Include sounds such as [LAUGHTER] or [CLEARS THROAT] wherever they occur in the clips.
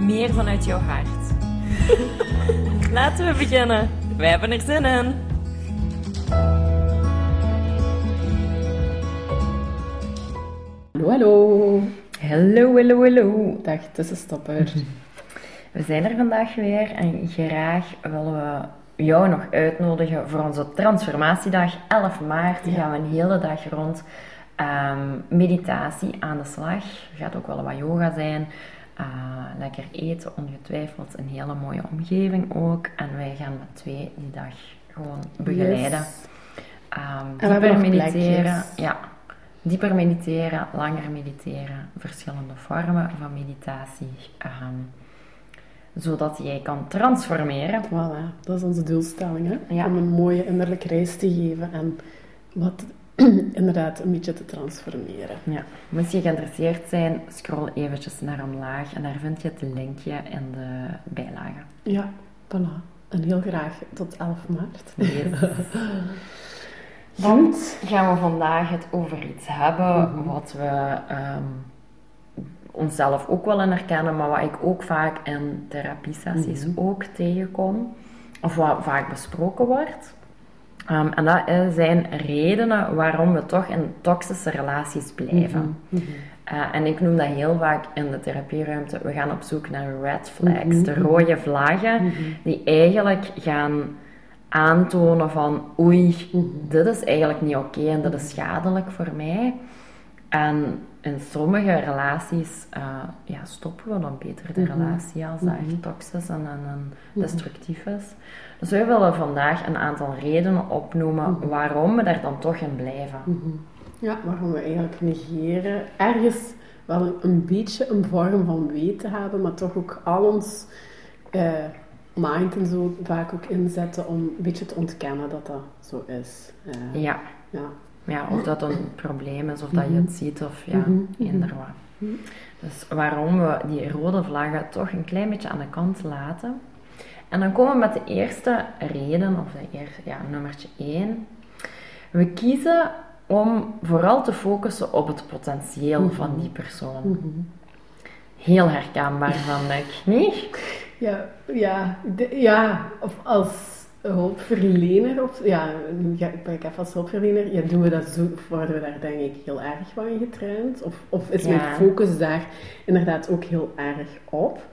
meer vanuit jouw hart. [LAUGHS] Laten we beginnen. Wij hebben er zin in. Hallo, hallo. Hallo, hallo, hallo. Dag tussenstopper. [LAUGHS] We zijn er vandaag weer en graag willen we jou nog uitnodigen voor onze transformatiedag 11 maart. Ja. gaan we een hele dag rond ehm, meditatie aan de slag. Er gaat ook wel wat yoga zijn. Eh, lekker eten, ongetwijfeld. Een hele mooie omgeving ook. En wij gaan met twee die dag gewoon begeleiden. Yes. Ehm, dieper mediteren. plekjes. Ja. Dieper mediteren, langer mediteren, verschillende vormen van meditatie. ehm, zodat jij kan transformeren. Voilà, dat is onze doelstelling, hè? Ja. Om een mooie innerlijke reis te geven en wat [CLEARS THROAT] inderdaad een beetje te transformeren. Ja. Moest je geïnteresseerd zijn, scroll eventjes naar omlaag en daar vind je het linkje in de bijlage. Ja, voilà. En heel graag tot 11 maart. Dan [LAUGHS] gaan we vandaag het over iets hebben Mhm. wat we ehm, onszelf ook wel in herkennen, maar wat ik ook vaak in therapiesessies Mhm. ook tegenkom, of wat vaak besproken wordt. Ehm, en dat is- zijn redenen waarom we toch in toxische relaties blijven. Mhm. Eh, en ik noem dat heel vaak in de therapieruimte, we gaan op zoek naar red flags, Mhm. de rode vlaggen, Mhm. die eigenlijk gaan aantonen van oei, Mhm. dit is eigenlijk niet oké en dit is schadelijk voor mij. En in sommige relaties eh, ja, stoppen we dan beter de Mhm. relatie als dat echt toxisch en, en, en Mhm. destructief is. Dus wij willen vandaag een aantal redenen opnoemen Mhm. waarom we daar dan toch in blijven. Ja, waarom we eigenlijk negeren. Ergens wel een, beetje een vorm van weten hebben, maar toch ook al ons eh, mind en zo vaak ook inzetten om een beetje te ontkennen dat dat zo is. Eh, Ja. ja. Ja, of dat een probleem is, of dat je Mhm. het ziet, of ja, Mhm. eender wat. Mhm. Dus waarom we die rode vlaggen toch een klein beetje aan de kant laten. En dan komen we met de eerste reden, of de eerste, ja, nummertje 1. We kiezen om vooral te focussen op het potentieel Mhm. van die persoon. Mhm. Heel herkenbaar van ik, niet? Ja, ja, de- ja, of als hulpverlener, of, ja, nu ga ik ben ik even als hulpverlener, ja, doen we dat zo, worden we daar denk ik heel erg van getraind? Of, of is mijn focus daar inderdaad ook heel erg op?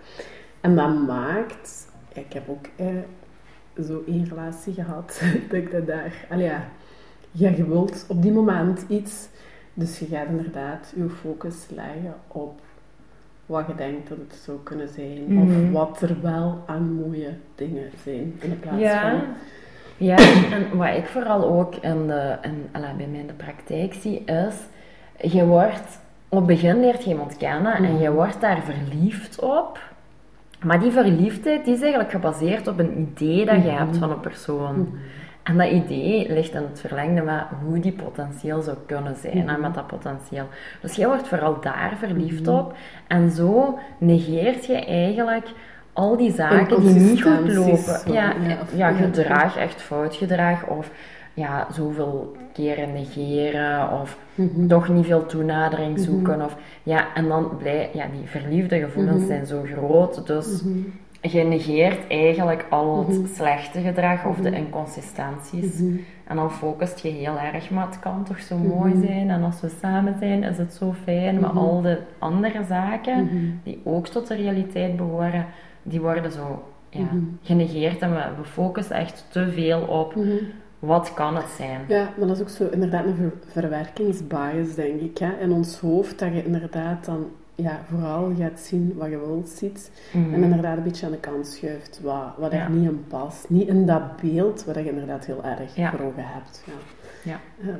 En dat maakt, ja, ik heb ook eh, zo één relatie gehad, [LAUGHS] dat ik dat daar, allee, ja, ja, je wilt op die moment iets, dus je gaat inderdaad je focus leggen op wat je denkt dat het zou kunnen zijn. Mhm. Of wat er wel aan mooie dingen zijn. In plaats Ja. van... Ja, en wat ik vooral ook in de, in, bij mij in de praktijk zie, is... Je wordt... Op het begin leert je iemand kennen en Mhm. je wordt daar verliefd op. Maar die verliefdheid die is eigenlijk gebaseerd op een idee dat je Mhm. hebt van een persoon. En dat idee ligt in het verlengde met hoe die potentieel zou kunnen zijn en Mhm. met dat potentieel. Dus jij wordt vooral daar verliefd Mhm. op en zo negeert je eigenlijk al die zaken die niet goed lopen. zo, Ja, ja, of- ja, ja. gedrag, echt fout gedrag of ja, zoveel keren negeren of Mhm. toch niet veel toenadering zoeken. Of, ja, en dan blij, ja, die verliefde gevoelens zijn zo groot, dus. Je negeert eigenlijk al het Mhm. slechte gedrag of de Mhm. inconsistenties. Mhm. En dan focust je heel erg, maar het kan toch zo mooi zijn. En als we samen zijn, is het zo fijn. Maar al de andere zaken, die ook tot de realiteit behoren, die worden zo ja, genegeerd. En we, we focussen echt te veel op wat kan het zijn. Ja, maar dat is ook zo inderdaad een ver- verwerkingsbias, denk ik. Hè? In ons hoofd, dat je inderdaad dan ja, vooral gaat zien wat je wilt ziet. Mhm. En inderdaad een beetje aan de kant schuift wat, wat er Ja. niet in past. Niet in dat beeld wat je inderdaad heel erg Ja. voor ogen hebt. Ja. Ja. Ja.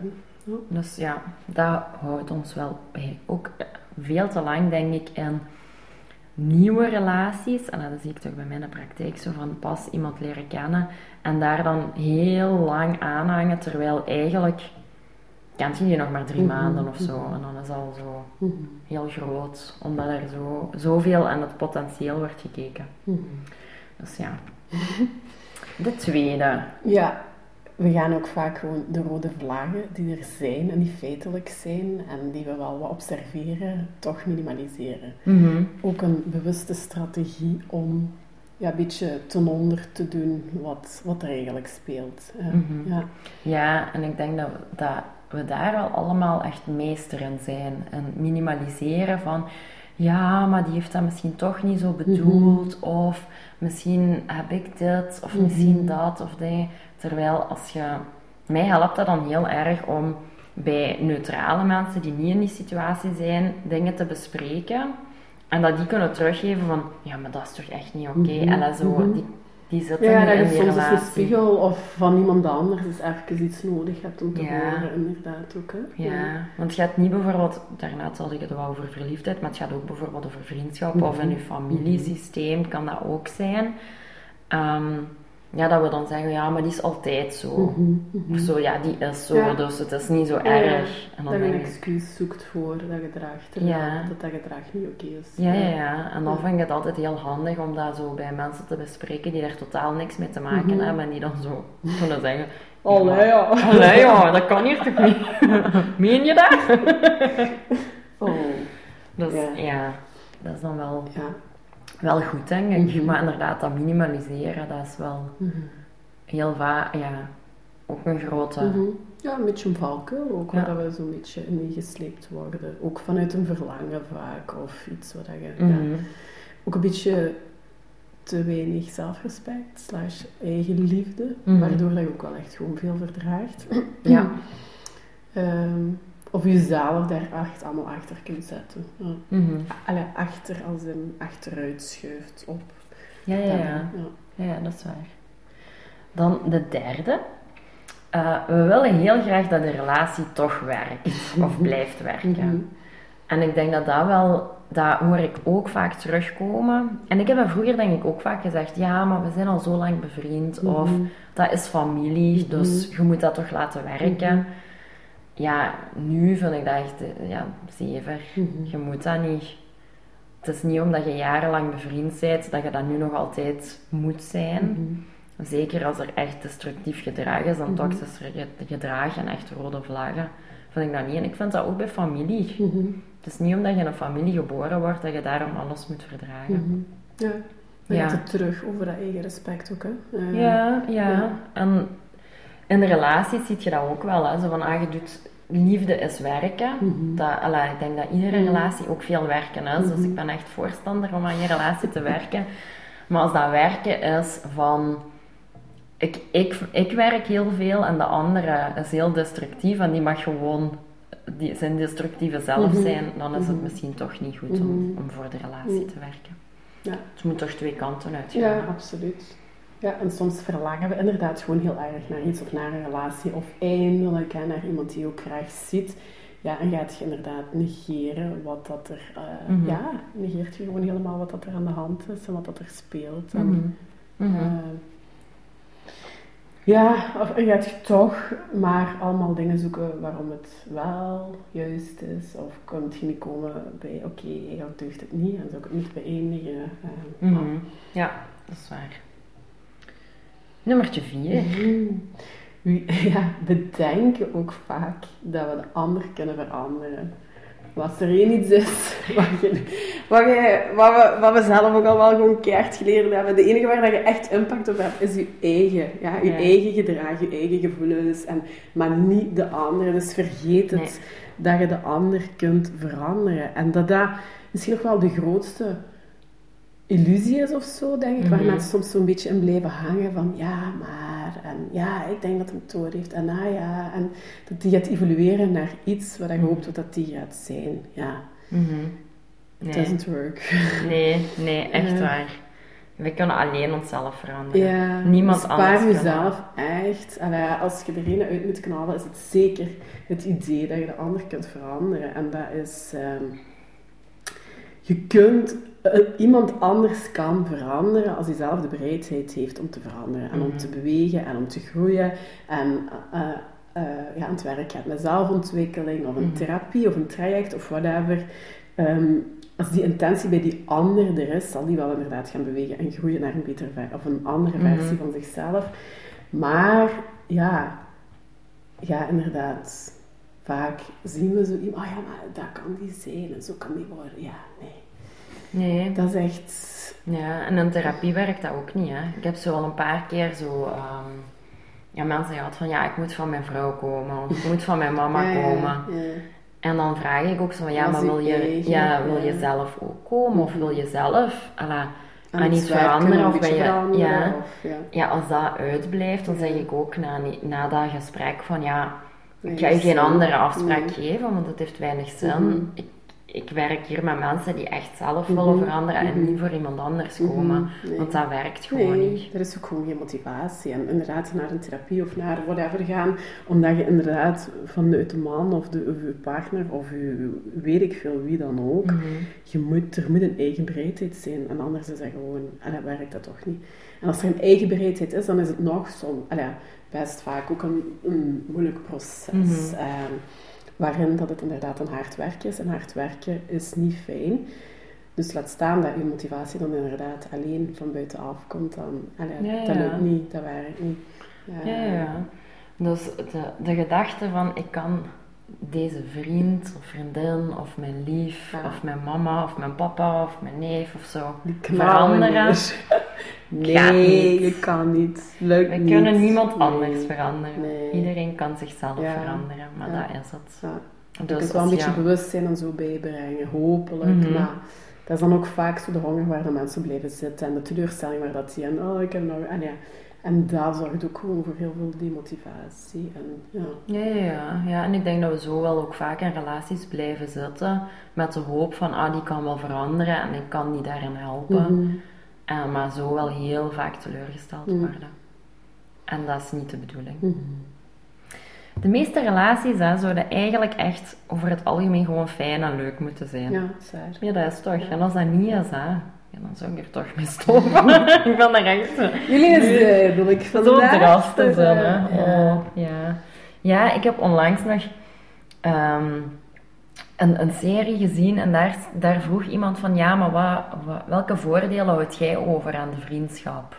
Dus ja, dat houdt ons wel bij ook veel te lang, denk ik, in nieuwe relaties, en dat zie ik toch bij mij in de praktijk, zo van pas iemand leren kennen en daar dan heel lang aanhangen, terwijl eigenlijk kent je nog maar drie Mhm, maanden of zo. mhm. En dan is al zo Mhm. heel groot, omdat er zo, zoveel aan het potentieel wordt gekeken. Dus ja. [LAUGHS] De tweede. Ja, we gaan ook vaak gewoon de rode vlaggen die er zijn en die feitelijk zijn en die we wel wat observeren, toch minimaliseren. Ook een bewuste strategie om ja, een beetje ten onder te doen wat, wat er eigenlijk speelt. Ja. Ja, en ik denk dat dat we daar wel allemaal echt meester in zijn. En minimaliseren van, ja, maar die heeft dat misschien toch niet zo bedoeld. Of misschien heb ik dit, of Mhm. misschien dat, of die. Terwijl als je... Mij helpt dat dan heel erg om bij neutrale mensen die niet in die situatie zijn, dingen te bespreken. En dat die kunnen teruggeven van, ja, maar dat is toch echt niet oké. Mhm, En dat zo, mhm. die, die zitten Ja, dat in je die soms relatie. een spiegel of van iemand anders eens even iets nodig hebt om te Ja. horen, inderdaad ook. Hè? Ja, want het gaat niet bijvoorbeeld, daarnet had ik het wel over verliefdheid, maar het gaat ook bijvoorbeeld over vriendschap of in je familiesysteem kan dat ook zijn. Ehm, ja, dat we dan zeggen, ja, maar die is altijd zo. Mhm, mhm. Of zo, ja, die is zo, Ja. dus het is niet zo erg. En dan dat je een excuus zoekt voor dat gedrag, Ja. dat dat gedrag niet oké is. ja, ja, ja. En dan vind ik het altijd heel handig om dat zo bij mensen te bespreken die er totaal niks mee te maken Mhm. hebben en die dan zo kunnen zeggen... [LAUGHS] Allee, ja. [LAUGHS] Allee, ja, dat kan hier toch niet? [LAUGHS] Meen je dat? Oh, Dus Ja. ja, dat is dan wel... ja. Wel goed, denk ik. Mhm. Maar inderdaad, dat minimaliseren, dat is wel Mhm. heel vaak, ja, ook een grote. Mhm. Ja, een beetje een valkuil ook, Ja. waar we zo'n beetje in meegesleept worden. Ook vanuit een verlangen vaak, of iets wat je... ja, Mhm. ook een beetje te weinig zelfrespect, slash eigen liefde, Mhm. waardoor dat je ook wel echt gewoon veel verdraagt. Ja. [CLEARS THROAT] Ehm, of jezelf daar echt allemaal achter kunt zetten. Ja. Mhm. Allee, achter als een achteruit schuift op. Ja, ja. ja. ja, dat is waar. Dan de derde. Eh, we willen heel graag dat de relatie toch werkt of [LAUGHS] blijft werken. Mhm. En ik denk dat dat wel, dat hoor ik ook vaak terugkomen. En ik heb dat vroeger denk ik ook vaak gezegd, ja, maar we zijn al zo lang bevriend. Of Mhm. dat is familie, dus je moet dat toch laten werken. Ja, nu vind ik dat echt, eh, ja, zever. Mhm. Je moet dat niet. Het is niet omdat je jarenlang bevriend bent, dat je dat nu nog altijd moet zijn. Mhm. Zeker als er echt destructief gedrag is, dan Mhm. toxisch ge- gedrag en echt rode vlaggen, vind ik dat niet. En ik vind dat ook bij familie. Mhm. Het is niet omdat je in een familie geboren wordt, dat je daarom alles moet verdragen. Ja, dan Ja. gaat het terug over dat eigen respect ook, hè. Eh, Ja, ja, Ja. En in de relaties zie je dat ook wel. Hè? Zo van, ah, je doet, liefde is werken. Mhm. Dat, alla, ik denk dat iedere Mhm. relatie ook veel werken is. Dus Mhm. ik ben echt voorstander om aan je relatie te werken. Maar als dat werken is van... Ik, ik, ik werk heel veel en de andere is heel destructief en die mag gewoon die, zijn destructieve zelf zijn, dan is het misschien toch niet goed om, om voor de relatie te werken. Ja. Het moet toch twee kanten uitgaan. Ja, absoluut. Ja, en soms verlangen we inderdaad gewoon heel erg naar iets of naar een relatie of eindelijk hè, naar iemand die je ook graag ziet. Ja, en gaat je inderdaad negeren wat dat er... Mhm. Ja, negeert je gewoon helemaal wat dat er aan de hand is en wat dat er speelt. En, eh, ja, of je gaat je toch maar allemaal dingen zoeken waarom het wel juist is. Of kunt je niet komen bij, oké, eigenlijk deugt het niet en zou ik het niet beëindigen. Mhm. Ja, dat is waar. Nummertje vier. [LAUGHS] We ja, bedenken ook vaak dat we de ander kunnen veranderen. Als er één iets is [LAUGHS] wat, je, wat, je, wat, we, wat we zelf ook al wel gewoon keihard geleerd hebben. De enige waar dat je echt impact op hebt, is je eigen. Ja, je Ja. eigen gedrag, je eigen gevoelens. En, maar niet de andere. Dus vergeet het Nee. dat je de ander kunt veranderen. En dat dat misschien nog wel de grootste illusie is of zo, denk ik. Waar Mhm. mensen soms zo'n beetje in blijven hangen van ja, maar. En ja, ik denk dat hem het door heeft. En ah ja. En dat die gaat evolueren naar iets wat je Mhm. hoopt dat die gaat zijn. Ja, Mhm. it Nee. doesn't work. nee, nee, [LAUGHS] echt Ja. waar. We kunnen alleen onszelf veranderen. Ja, Niemand dus anders Spaar jezelf echt. Als je er een uit moet knallen, is het zeker het idee dat je de ander kunt veranderen. En dat is... ehm, je kunt iemand anders kan veranderen als hij zelf de bereidheid heeft om te veranderen en om te bewegen en om te groeien en eh, ja, aan het werk gaat met zelfontwikkeling of een therapie of een traject of whatever. Ehm, als die intentie bij die ander er is, zal die wel inderdaad gaan bewegen en groeien naar een betere of een andere versie van zichzelf. Maar ja, ja, inderdaad. Vaak zien we zo iemand, oh ja, maar dat kan die zijn en zo kan die worden. Ja, nee. Nee. Dat is echt... Ja, en in therapie werkt dat ook niet. Hè. Ik heb zo al een paar keer zo... ehm, ja, mensen gehad van, ja, ik moet van mijn vrouw komen. Of ik moet van mijn mama Ja, komen. ja. En dan vraag ik ook zo van, ja, maar wil je ja, wil je zelf ook komen? Of wil je zelf ala, Aan iets veranderen? Of ben je, veranderen, ja, of- ja. ja, als dat uitblijft, dan zeg ik ook na, na dat gesprek van, ja, ik ga je geen andere afspraak geven, want het heeft weinig zin. Mhm. Ik, ik werk hier met mensen die echt zelf willen Mhm. veranderen en Mhm. niet voor iemand anders komen. Mhm. Nee. Want dat werkt gewoon Nee, niet. er is ook gewoon geen motivatie. En inderdaad naar een therapie of naar whatever gaan, omdat je inderdaad vanuit de man of, de, of je partner of je weet ik veel wie dan ook, je moet, er moet een eigen bereidheid zijn. En anders is dat gewoon, en dan werkt dat toch niet. En als er een eigen bereidheid is, dan is het nog zo, allee, best vaak ook een, een moeilijk proces. Mhm. Waarin dat het inderdaad een hard werk is. En hard werken is niet fijn. Dus laat staan dat je motivatie dan inderdaad alleen van buitenaf komt. Dan, allee, Ja, dat lukt niet, dat werkt niet. Ja, ja, ja. Dus de, de gedachte van ik kan deze vriend of vriendin of mijn lief Ja. of mijn mama of mijn papa of mijn neef of zo veranderen. [LAUGHS] Nee, je kan niet. Lukt We niet. kunnen niemand Nee. anders veranderen. Nee. Iedereen kan zichzelf Ja. veranderen, maar Ja. dat is het. Je Dus kunt wel een beetje bewustzijn en zo bijbrengen, hopelijk. Mhm. Maar dat is dan ook vaak zo de honger waar de mensen blijven zitten en de teleurstelling waar dat die en oh, ik heb nog... En, ja. En dat zorgt ook gewoon voor heel veel demotivatie. En, ja. Ja, ja, ja, ja. En ik denk dat we zo wel ook vaak in relaties blijven zitten met de hoop van, ah, die kan wel veranderen en ik kan die daarin helpen. Mhm. Eh, maar zo wel heel vaak teleurgesteld Mhm. worden. En dat is niet de bedoeling. Mhm. De meeste relaties hè, zouden eigenlijk echt over het algemeen gewoon fijn en leuk moeten zijn. Ja, Ja, dat is toch. En als dat niet is, hè, ja, dan zou ik er toch mee stoppen. [LAUGHS] [LAUGHS] ik ben er echt. Jullie is duidelijk Zo vandaag. drastisch, hè. Ja. Oh, ja. ja, ik heb onlangs nog ehm, een, een serie gezien en daar, daar vroeg iemand van, ja, maar wat, wat- welke voordelen houd jij over aan de vriendschap?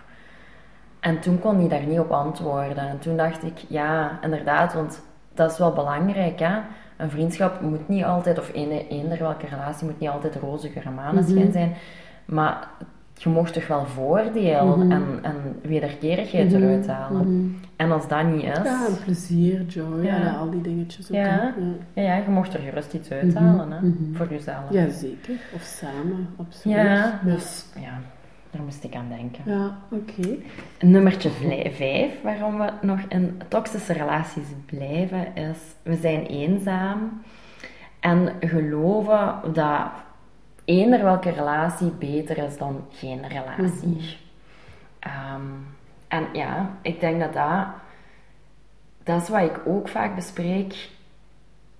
En toen kon hij daar niet op antwoorden. En toen dacht ik, ja, inderdaad, want dat is wel belangrijk, hè. Een vriendschap moet niet altijd, of eender, welke relatie, moet niet altijd roze geur en maneschijn Mhm. zijn. Maar je mocht toch wel voordeel Mhm. en, en wederkerigheid Mhm. eruit halen. Mhm. En als dat niet is, Ja, en plezier, joy Ja. en al die dingetjes ook. Ja. Ja. je mocht er gerust iets uithalen hè, voor jezelf. ja, zeker. Of samen, absoluut. Ja, dus ja, daar moest ik aan denken. Ja, oké. Nummertje vijf, waarom we nog in toxische relaties blijven, is we zijn eenzaam en geloven dat eender welke relatie beter is dan geen relatie. Mhm. Ehm, en ja, ik denk dat dat, dat is wat ik ook vaak bespreek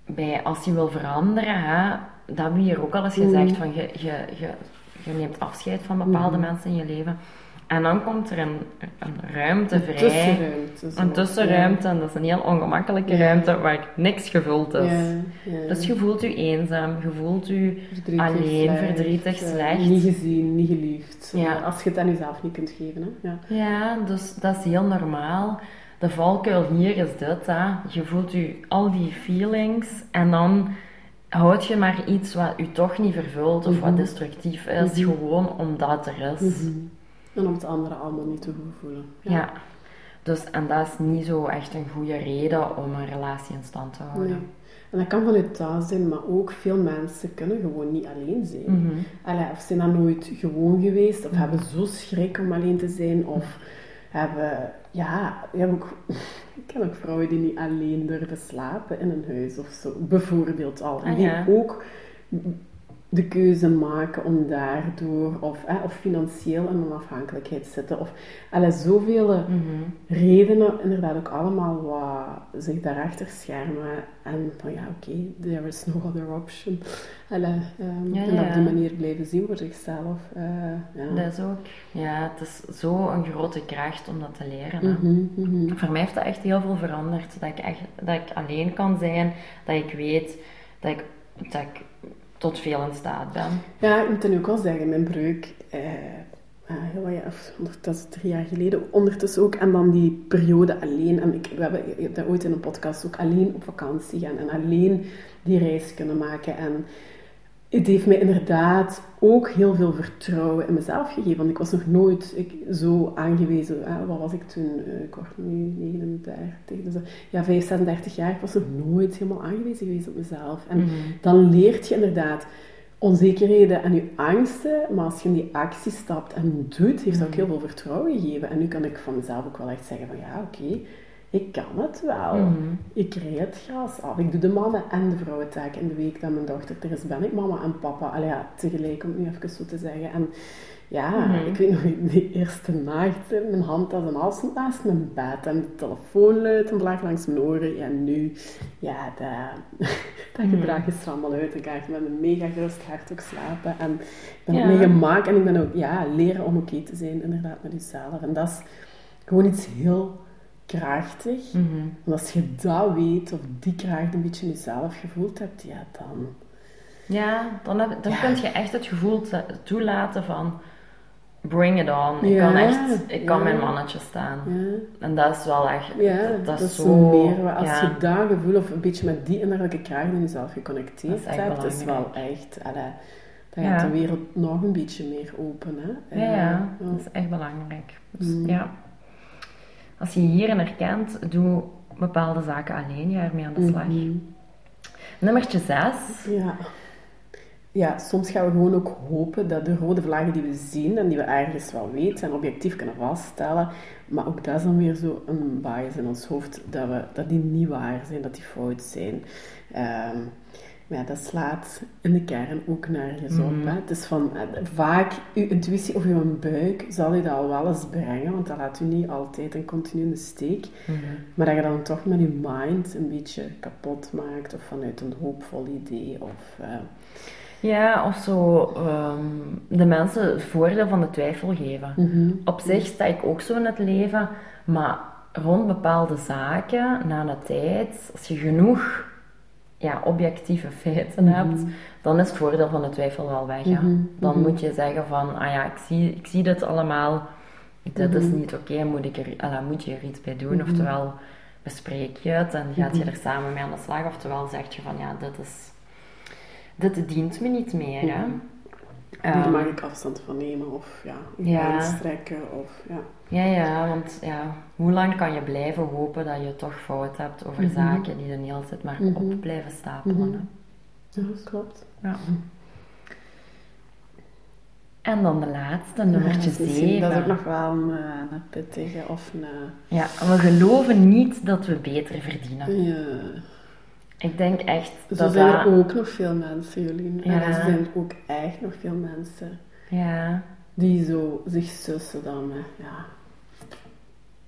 bij als je wil veranderen. Hè, dat heb je hier ook al eens gezegd, Mhm. van je, je, je, je neemt afscheid van bepaalde Mhm. mensen in je leven. En dan komt er een, een ruimte vrij. Tussenruimte. Een tussenruimte, en dat is een heel ongemakkelijke Ja. ruimte waar niks gevuld is. Ja. Dus je voelt je eenzaam, je voelt je Verdrietig, alleen, slecht, verdrietig, slecht. Niet gezien, niet geliefd. Ja. Als je het aan jezelf niet kunt geven. Hè? Ja. Ja, dus dat is heel normaal. De valkuil hier is dit, hè. je voelt je al die feelings en dan houd je maar iets wat je toch niet vervult of wat Mhm. destructief is, Mhm. gewoon omdat er is. Mhm. En om het andere allemaal niet te goed voelen. Ja. Dus, en dat is niet zo echt een goede reden om een relatie in stand te houden. Nee. En dat kan vanuit thuis zijn, maar ook veel mensen kunnen gewoon niet alleen zijn. Mhm. Allee, of zijn dat nooit gewoon geweest, of hebben zo schrik om alleen te zijn, of hebben, ja, ook, [LAUGHS] ik ken ook vrouwen die niet alleen durven slapen in een huis of zo, bijvoorbeeld al. En Ah, die ja. ook de keuze maken om daardoor of, of financieel in een afhankelijkheid te zitten. Of alle zoveel Mhm. redenen, inderdaad ook allemaal wat zich daarachter schermen. En van ja, oké, there is no other option. Alle, ehm, Ja, En op die manier blijven zien voor zichzelf. eh, ja. Dat is ook, ja, het is zo een grote kracht om dat te leren. Mhm, mhm. Voor mij heeft dat echt heel veel veranderd. Dat ik, echt, dat ik alleen kan zijn, dat ik weet dat ik, dat ik tot veel in staat ben. Ja, ik moet dan ook wel zeggen, mijn breuk, eh, ah, heel onder- dat is drie jaar geleden, ondertussen ook, en dan die periode alleen, en ik, we hebben dat ooit in een podcast ook alleen op vakantie gaan en alleen die reis kunnen maken. En het heeft mij inderdaad ook heel veel vertrouwen in mezelf gegeven, want ik was nog nooit ik, zo aangewezen, eh, wat was ik toen, Eh, ik word nu 39, dus ja, 5, 36 jaar, ik was nog nooit helemaal aangewezen geweest op mezelf. En Mhm. dan leert je inderdaad onzekerheden en je angsten, maar als je in die actie stapt en doet, heeft dat ook heel veel vertrouwen gegeven. En nu kan ik van mezelf ook wel echt zeggen van ja, oké, ik kan het wel. Mhm. Ik rijd het gras af. Ik doe de mannen- en de vrouwentaak in de week dat mijn dochter er is, ben ik mama en papa. Allee, ja, tegelijk, om het nu even zo te zeggen. En ja, Mhm. ik weet nog, die eerste nacht, mijn hand als een afstand naast mijn bed en de telefoon luidt en blaag langs mijn oren. En nu, ja, dat, [LAUGHS] dat Mhm. gedrag is er allemaal uit. Ik ga met een mega gerust hart ook slapen. En ik ben Ja. ook mee gemaakt en ik ben ook, ja, leren om oké te zijn, inderdaad, met jezelf. En dat is gewoon iets heel krachtig. Mhm. Want als je dat weet, of die kracht een beetje in jezelf gevoeld hebt, ja, dan... Ja, dan, heb, dan Ja. kun je echt het gevoel te- toelaten van bring it on. Ik kan echt, ik kan ja. mijn mannetje staan. En dat is wel echt, ja dat, dat is zo... meerwaarde. Als je dat gevoel, of een beetje met die innerlijke kracht in jezelf Dat geconnecteerd hebt, is wel echt... allee, dan gaat de wereld nog een beetje meer open, hè. Ja. dat is echt belangrijk. Dus, Mm. ja. Als je hierin herkent, doe bepaalde zaken alleen, ga ermee aan de slag. Mhm. Nummertje 6. Ja. Ja, soms gaan we gewoon ook hopen dat de rode vlaggen die we zien en die we ergens wel weten en objectief kunnen vaststellen, maar ook dat is dan weer zo een bias in ons hoofd, dat, we, dat die niet waar zijn, dat die fout zijn. Ehm, maar ja, dat slaat in de kern ook op. Mhm. Hè? Het is van, eh, vaak, uw intuïtie of uw buik zal u dat al wel eens brengen, want dat laat u niet altijd en continu in de steek. Maar dat je dan toch met je mind een beetje kapot maakt, of vanuit een hoopvol idee, of... eh, Ja, of zo ehm, de mensen het voordeel van de twijfel geven. mhm. Op zich sta ik ook zo in het leven, maar rond bepaalde zaken, na de tijd, als je genoeg ja, objectieve feiten hebt, dan is het voordeel van de twijfel wel weg. Mhm, Dan mhm. moet je zeggen van, ah ja, ik zie, ik zie dit allemaal, dit is Mhm. niet oké, moet, ik er, ala, moet je er iets bij doen? Oftewel, bespreek je het en gaat Mhm. je er samen mee aan de slag, oftewel zeg je van, ja, dit is... Dit dient me niet meer, hè. Hier Ehm, mag ik afstand van nemen, of ja, Ja. grens trekken, of ja. Ja, ja, want ja, hoe lang kan je blijven hopen dat je toch fout hebt over Mhm. zaken die er niet altijd maar Mhm. op blijven stapelen? Mhm. Ja, dat klopt. Ja. En dan de laatste, nummertje Ja, dat is ook 7. nog wel een, eh, een pittige, of een... Ja, we geloven niet dat we beter verdienen. Ja. Ik denk echt Zo dat zijn dat... er ook nog veel mensen, jullie. Ja. En er zijn ook echt nog veel mensen Ja, die zo zich sussen dan met, ja,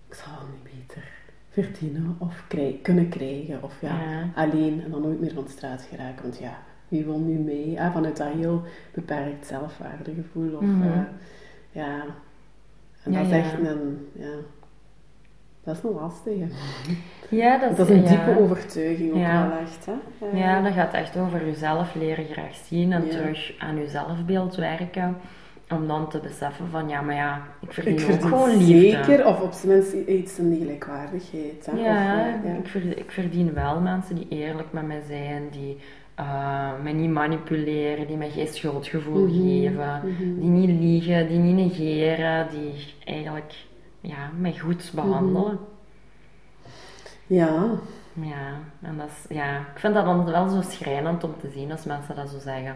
ik zal wel niet beter verdienen of krij- kunnen krijgen. Of ja, Ja. alleen en dan nooit meer van de straat geraken. Want ja, wie wil nu mee? Ah, vanuit dat heel beperkt zelfwaardegevoel. Of, Mhm. eh, ja, en Ja, dat is ja. echt een, ja, dat is een lastige. ja dat is, Dat is een ja. diepe overtuiging ook Ja. wel echt. Hè? Ja, dat gaat echt over jezelf leren graag zien en Ja. terug aan je zelfbeeld werken. Om dan te beseffen van, ja, maar ja, ik verdien, Ik ook gewoon liefde. zeker, of op zijn minst iets in die gelijkwaardigheid. Hè? Ja, Of, ja. Ik, verdien, ik verdien wel mensen die eerlijk met mij zijn, die eh, mij niet manipuleren, die mij geen schuldgevoel Mhm, geven, mhm. die niet liegen, die niet negeren, die eigenlijk ja, mij goed behandelen. ja, Ja, en dat is, ja, ik vind dat dan wel zo schrijnend om te zien als mensen dat zo zeggen.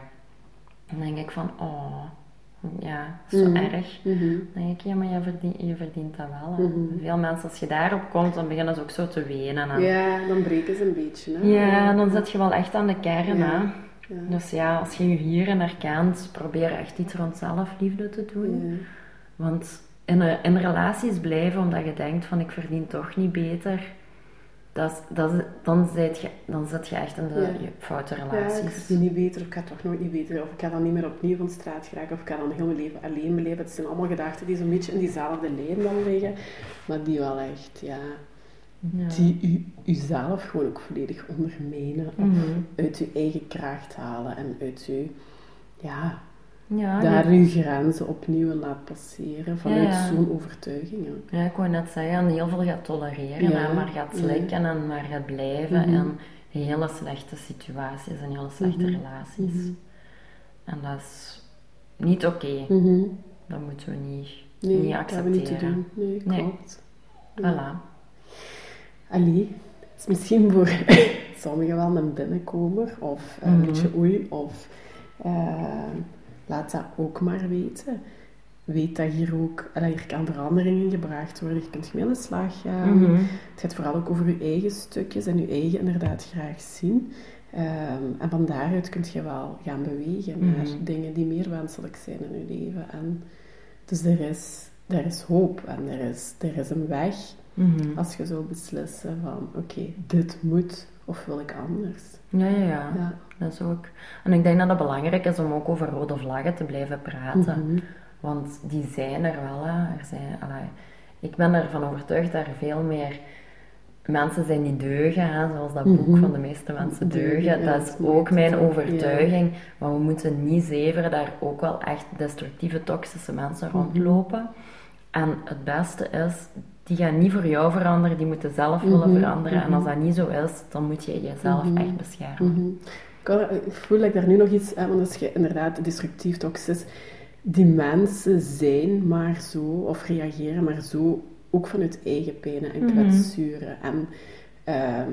Dan denk ik van, oh, ja, zo Mhm. erg. Mhm. Dan denk ik, ja, maar je verdient, je verdient dat wel. hè. Mhm. Veel mensen, als je daarop komt, dan beginnen ze ook zo te wenen. En, ja, dan breken ze een beetje. Hè? ja, dan zit je wel echt aan de kern, Ja. hè. ja. Dus ja, als je je hierin herkent, probeer echt iets rond zelfliefde te doen. Ja. Want in, in relaties blijven omdat je denkt van ik verdien toch niet beter, dat, dat, dan, zit je, dan zit je echt in de Ja. foute Ja, ik relaties. verdien niet beter, of ik ga toch nooit niet beter, of ik ga dan niet meer opnieuw van de straat geraken, of ik ga dan heel mijn leven alleen beleven. Het zijn allemaal gedachten die zo'n beetje in diezelfde lijn dan liggen, maar die wel echt, ja, Ja. die u, uzelf gewoon ook volledig ondermijnen, of Mhm. uit uw eigen kracht halen en uit uw, ja, Ja, daar nee. uw grenzen opnieuw laat passeren vanuit zo'n overtuiging. ja, ik wou net zeggen, en heel veel gaat tolereren, en maar gaat slikken en maar gaat blijven Mhm. en hele slechte situaties en hele slechte Mhm. relaties. Mhm. En dat is niet oké. Mhm. Dat moeten we niet, Nee, niet dat hebben we niet te accepteren. doen. Nee, Nee. klopt. Voilà. Allee, het is misschien voor [LAUGHS] sommigen wel een binnenkomer of een beetje oei, of eh, laat dat ook maar weten. Weet dat hier ook, allee, hier kan verandering in gebracht worden, je kunt mee aan de slag gaan. Mhm. Het gaat vooral ook over je eigen stukjes en je eigen inderdaad graag zien. Ehm, en van daaruit kun je wel gaan bewegen naar Mhm. dingen die meer wenselijk zijn in je leven. En dus er is, er is hoop en er is, er is een weg Mhm. als je zou beslissen van oké, dit moet of wil ik anders. Ja, ja, ja. Ja. Dat is ook. En ik denk dat het belangrijk is om ook over rode vlaggen te blijven praten. Mhm. Want die zijn er wel. Hè. Er zijn, allee, ik ben ervan overtuigd dat er veel meer mensen zijn die deugen. Hè, zoals dat boek Mhm. van de meeste mensen Deugen, ja, dat is ook mijn overtuiging. Maar we moeten niet zeveren daar ook wel echt destructieve, toxische mensen Mhm. rondlopen. En het beste is, die gaan niet voor jou veranderen, die moeten zelf willen veranderen. En als dat niet zo is, dan moet je jezelf echt beschermen. Kan- ik voel dat ik daar nu nog iets aan, want als je inderdaad destructief toxisch, die mensen zijn maar zo, of reageren maar zo, ook vanuit eigen pijnen en Mhm. kwetsuren. En ehm,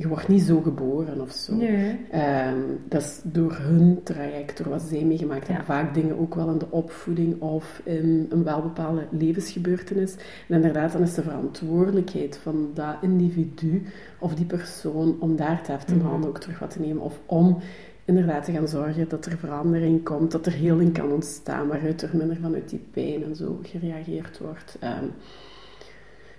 je wordt niet zo geboren of zo. Nee. Ehm, dat is door hun traject, door wat zij meegemaakt hebben. Ja. Vaak dingen ook wel in de opvoeding of in een welbepaalde levensgebeurtenis. En inderdaad, dan is de verantwoordelijkheid van dat individu of die persoon om daar te heften Mhm. handen ook terug wat te nemen. Of om inderdaad te gaan zorgen dat er verandering komt, dat er heling kan ontstaan, waaruit er minder vanuit die pijn en zo gereageerd wordt. Ehm,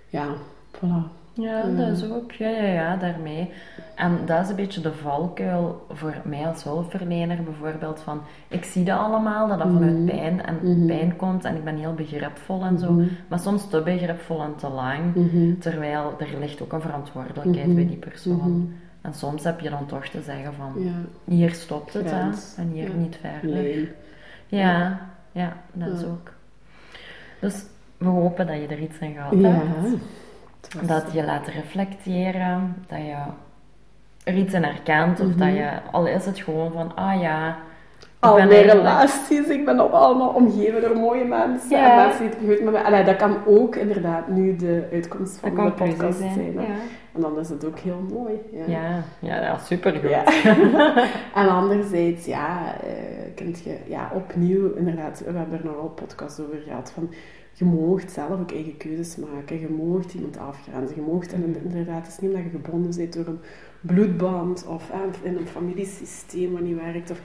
ja, voilà. Ja, Mm. dat is ook, ja, ja, ja, daarmee. En dat is een beetje de valkuil voor mij als hulpverlener bijvoorbeeld, van ik zie dat allemaal, dat dat vanuit Mhm. pijn en Mhm. pijn komt en ik ben heel begripvol en zo, Mhm. maar soms te begripvol en te lang, terwijl er ligt ook een verantwoordelijkheid bij die persoon. En soms heb je dan toch te zeggen van, Ja, hier stopt het hè, en hier Ja. niet verder. Ja, ja, dat is ook. Dus we hopen dat je er iets aan gehad Ja. hebt. Was- Dat je laat reflecteren, dat je er iets in herkent, of Mhm. dat je, al is het gewoon van, ah ja, ik al ben mijn eigenlijk- relaties, ik ben op allemaal omgeven door mooie mensen. En mensen die het goed met mij... Allee, dat kan ook inderdaad nu de uitkomst van de podcast zijn. Ja. En dan is het ook heel mooi. Ja. Ja, ja, ja supergoed. Ja. [LAUGHS] en anderzijds, ja, kunt je ja, opnieuw, inderdaad, we hebben er nog wel podcasts over gehad, van je moogt zelf ook eigen keuzes maken, je moogt iemand afgrenzen, je moogt, en inderdaad, het is niet dat je gebonden bent door een bloedband of eh, in een familiesysteem wat niet werkt, of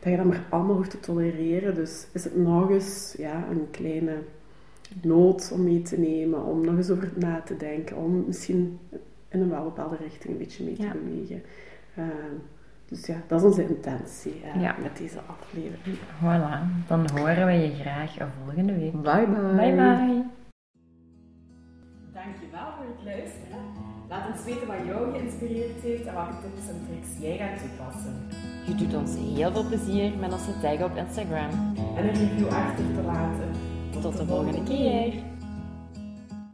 dat je dat maar allemaal hoeft te tolereren. Dus is het nog eens ja, een kleine nood om mee te nemen, om nog eens over na te denken, om misschien in een wel bepaalde richting een beetje mee te Ja. bewegen. Eh, dus ja, dat is onze intentie eh, Ja. met deze aflevering. Voilà, dan horen we je graag volgende week. Bye bye. Bye bye. Dankjewel voor het luisteren. Laat ons weten wat jou geïnspireerd heeft en welke tips en tricks jij gaat toepassen. Je doet ons heel veel plezier met ons te taggen op Instagram. En een review achter te laten. Tot de volgende keer.